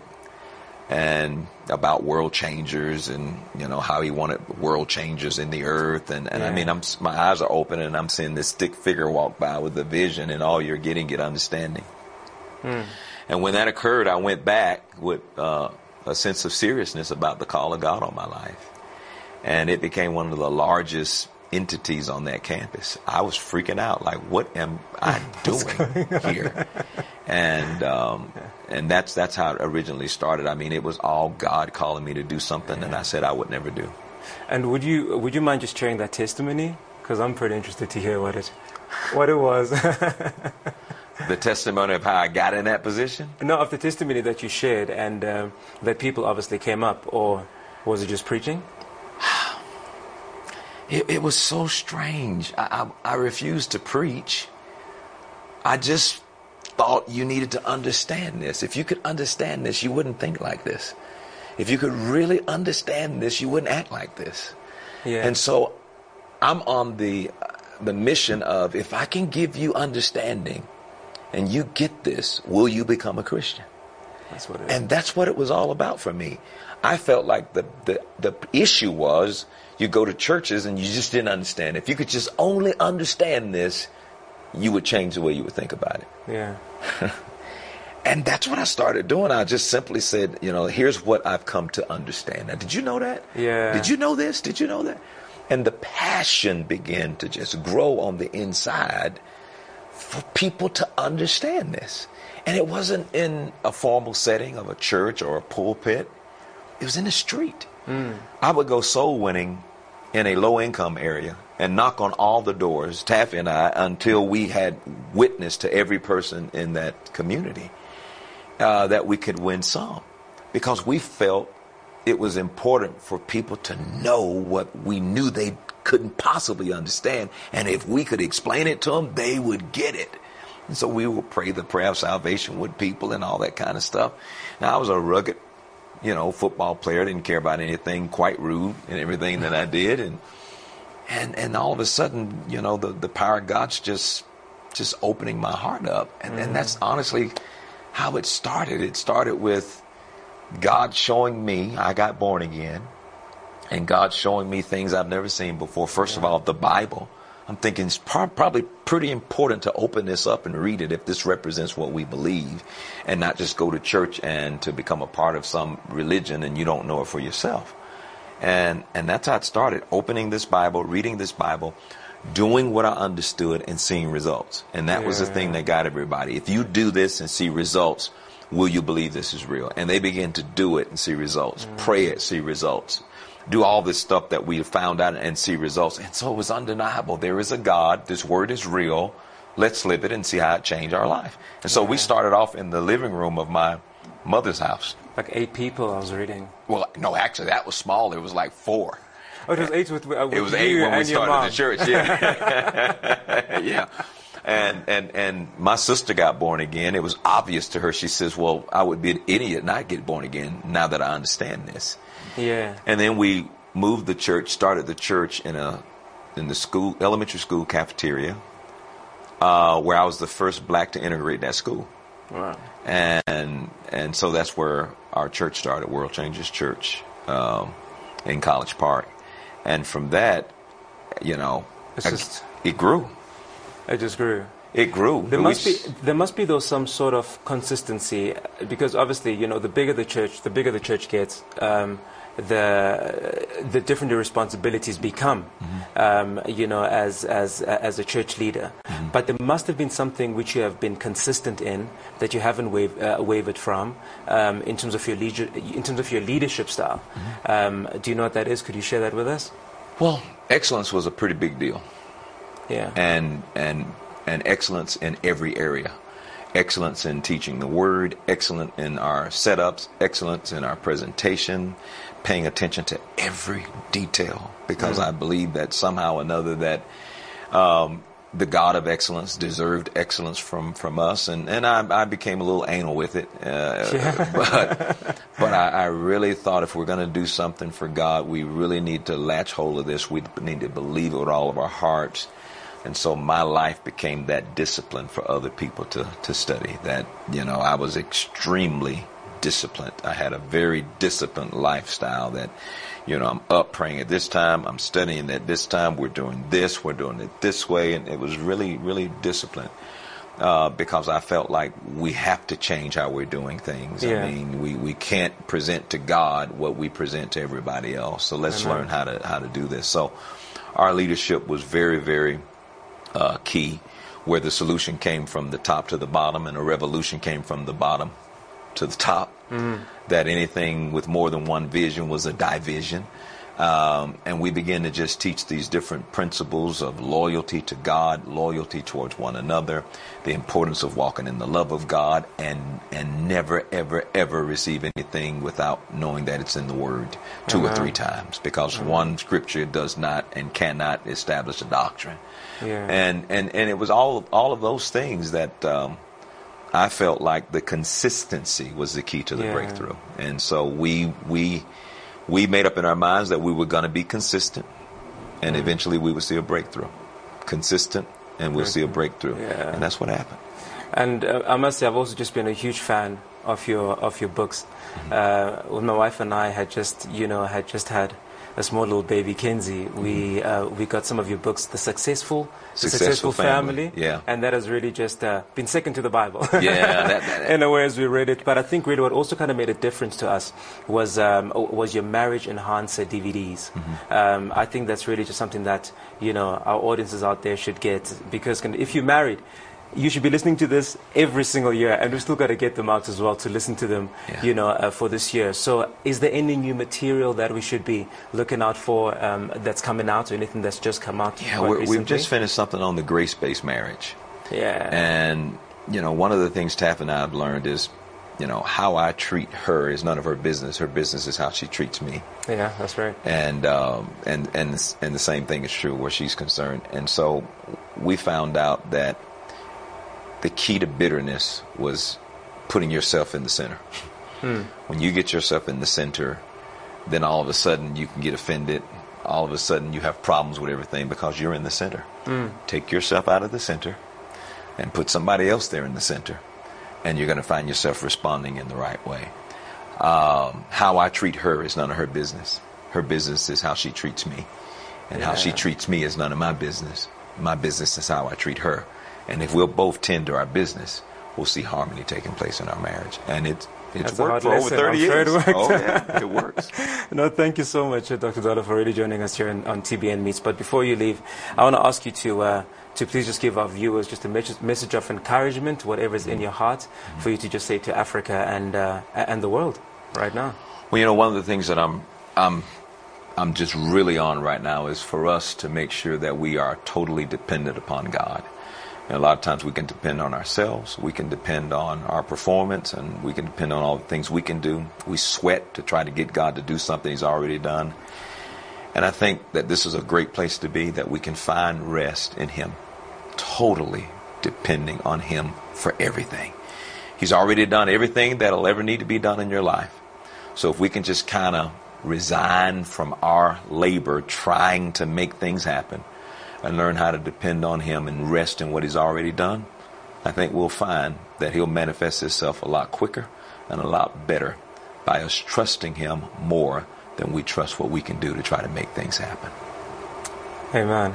and about world changers, and you know how He wanted world changers in the earth, and, and I mean, I'm my eyes are open, and I'm seeing this stick figure walk by with a vision, and all you're getting get understanding. And when that occurred, I went back with uh, a sense of seriousness about the call of God on my life. And it became one of the largest entities on that campus. I was freaking out, like, what am I [laughs] doing here? And um, and that's that's how it originally started. I mean, it was all God calling me to do something, and I said I would never do. And would you would you mind just sharing that testimony? Because I'm pretty interested to hear what it what it was. [laughs] The testimony of how I got in that position. no, of the testimony that you shared, and um, that people obviously came up, or was it just preaching? It, it was so strange. I, I, I refused to preach. I just thought you needed to understand this. If you could understand this, you wouldn't think like this. If you could really understand this, you wouldn't act like this. Yeah. And so I'm on the the mission of if I can give you understanding and you get this, will you become a Christian? That's what it is. And that's what it was all about for me. I felt like the, the, the issue was you go to churches and you just didn't understand. If you could just only understand this, you would change the way you would think about it. yeah. [laughs] And that's what I started doing. I just simply said, you know, here's what I've come to understand. Now, did you know that? Yeah. Did you know this? Did you know that? And the passion began to just grow on the inside for people to understand this. And it wasn't in a formal setting of a church or a pulpit. It was in the street. I would go soul winning in a low income area and knock on all the doors, Taffi and I, until we had witness to every person in that community, uh, that we could win some. Because we felt it was important for people to know what we knew they couldn't possibly understand. And if we could explain it to them, they would get it. And so we would pray the prayer of salvation with people and all that kind of stuff. Now I was a rugged, you know, football player, didn't care about anything, quite rude and everything that I did. And, and, and all of a sudden, you know, the, the power of God's just, just opening my heart up. And, mm-hmm. and that's honestly how it started. It started with God showing me I got born again and God showing me things I've never seen before. First yeah. of all, the Bible. I'm thinking it's probably pretty important to open this up and read it if this represents what we believe and not just go to church and to become a part of some religion and you don't know it for yourself. And, and that's how it started. Opening this Bible, reading this Bible, doing what I understood and seeing results. And that yeah. was the thing that got everybody. If you do this and see results, will you believe this is real? And they begin to do it and see results. Mm. Pray it, see results do all this stuff that we found out and see results. And so it was undeniable. There is a God. This word is real. Let's live it and see how it changed our life. And so yeah. we started off in the living room of my mother's house. Like eight people, I was reading. Well, no, actually, that was small. It was like four. Oh, it was eight with, uh, with It was eight when we started the church. Yeah, [laughs] [laughs] yeah. And and and my sister got born again. It was obvious to her. She says, "Well, I would be an idiot not get born again now that I understand this." Yeah. And then we moved the church, started the church in a in the school elementary school cafeteria, uh, where I was the first black to integrate that school. Wow. And and so that's where our church started, World Changers Church, um, in College Park, and from that, you know, just, it grew. It just grew. It grew. There must be there must be though some sort of consistency because obviously you know the bigger the church, the bigger the church gets. Um, the the different responsibilities become, mm-hmm. um, you know, as as as a church leader. Mm-hmm. But there must have been something which you have been consistent in that you haven't wav- uh, wavered from um, in terms of your leader- in terms of your leadership style. Mm-hmm. Um, do you know what that is? Could you share that with us? Well, excellence was a pretty big deal. Yeah. And and and excellence in every area excellence in teaching the word, excellent in our setups, excellence in our presentation, paying attention to every detail because mm-hmm. I believe that somehow or another that um, the God of excellence deserved excellence from, from us, and and I, I became a little anal with it, uh, yeah. [laughs] but [laughs] but I, I, really thought if we're going to do something for God, we really need to latch hold of this. We need to believe it with all of our hearts. And so my life became that discipline for other people to, to study. That, you know, I was extremely disciplined. I had a very disciplined lifestyle that, you know, I'm up praying at this time, I'm studying at this time, we're doing this, we're doing it this way, and it was really, really disciplined. Uh, because I felt like we have to change how we're doing things. Yeah. I mean, we, we can't present to God what we present to everybody else. So let's Amen. learn how to how to do this. So our leadership was very, very uh, key, where the solution came from the top to the bottom, and a revolution came from the bottom to the top. Mm-hmm. That anything with more than one vision was a division. Um, and we begin to just teach these different principles of loyalty to God, loyalty towards one another, the importance of walking in the love of God, and and never ever ever receive anything without knowing that it's in the Word 2 or three times, because one scripture does not and cannot establish a doctrine. Yeah. And and and it was all all of those things that. Um, I felt like the consistency was the key to the yeah. breakthrough. And so we we we made up in our minds that we were going to be consistent and mm. eventually we would see a breakthrough. Consistent and we'll see a breakthrough. Yeah. And that's what happened. And uh, I must say I've also just been a huge fan of your of your books. Mm-hmm. Uh, when my wife and I had just, you know, had just had a small little baby Kenzie, mm-hmm. we uh, we got some of your books, The Successful, the Successful, Family. Family. Yeah. And that has really just uh, been second to the Bible. Yeah. That, [laughs] that, In a way, as we read it. But I think really what also kind of made a difference to us was um, was your marriage enhancer DVDs. Mm-hmm. Um, I think that's really just something that you know our audiences out there should get because if you're married you should be listening to this every single year, and we've still got to get them out as well to listen to them, Yeah. you know, uh, for this year. So, is there any new material that we should be looking out for um, that's coming out, or anything that's just come out? Yeah, we're, we've just finished something on the grace-based marriage. Yeah. And, you know, one of the things Taff and I have learned is, you know, how I treat her is none of her business. Her business is how she treats me. yeah, that's right. And, um, and, and, and the same thing is true where she's concerned. And so we found out that the key to bitterness was putting yourself in the center. When you get yourself in the center, then all of a sudden you can get offended. All of a sudden you have problems with everything because you're in the center. Take yourself out of the center and put somebody else there in the center, and you're going to find yourself responding in the right way. Um, how I treat her is none of her business. Her business is how she treats me, and how she treats me is none of my business. My business is how I treat her, and if we'll both tend to our business, we'll see harmony taking place in our marriage, and it's it's That's worked for over 30 I'm sure it years. Oh yeah, [laughs] it works. No, thank you so much, uh, Dr. Dollar, for really joining us here on, on TBN Meets. But before you leave, I want to ask you to uh, to please just give our viewers just a message, message of encouragement, whatever is in your heart, for you to just say to Africa and uh, and the world right now. Well, you know, one of the things that I'm I'm I'm just really on right now is for us to make sure that we are totally dependent upon God. And a lot of times we can depend on ourselves, we can depend on our performance, and we can depend on all the things we can do. We sweat to try to get God to do something He's already done. And I think that this is a great place to be, that we can find rest in Him, totally depending on Him for everything. He's already done everything that'll ever need to be done in your life. So if we can just kind of resign from our labor trying to make things happen and learn how to depend on Him and rest in what He's already done, I think we'll find that He'll manifest Himself a lot quicker and a lot better by us trusting Him more than we trust what we can do to try to make things happen. Amen.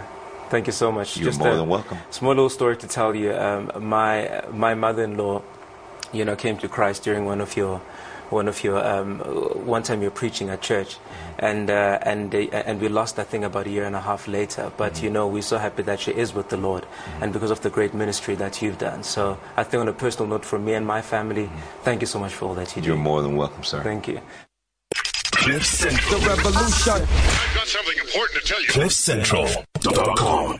thank you so much. You're more a than welcome. Small little story to tell you. Um, my my mother-in-law, you know, came to Christ during one of your one of your um, one time you're preaching at church, and uh, and they, and we lost that thing about a year and a half later. But you know, we're so happy that she is with the Lord, and because of the great ministry that you've done. So I think on a personal note, for me and my family, thank you so much for all that you do. You're more than welcome, sir. Thank you. Cliff Central. I've got something important to tell you. CliffCentral.com.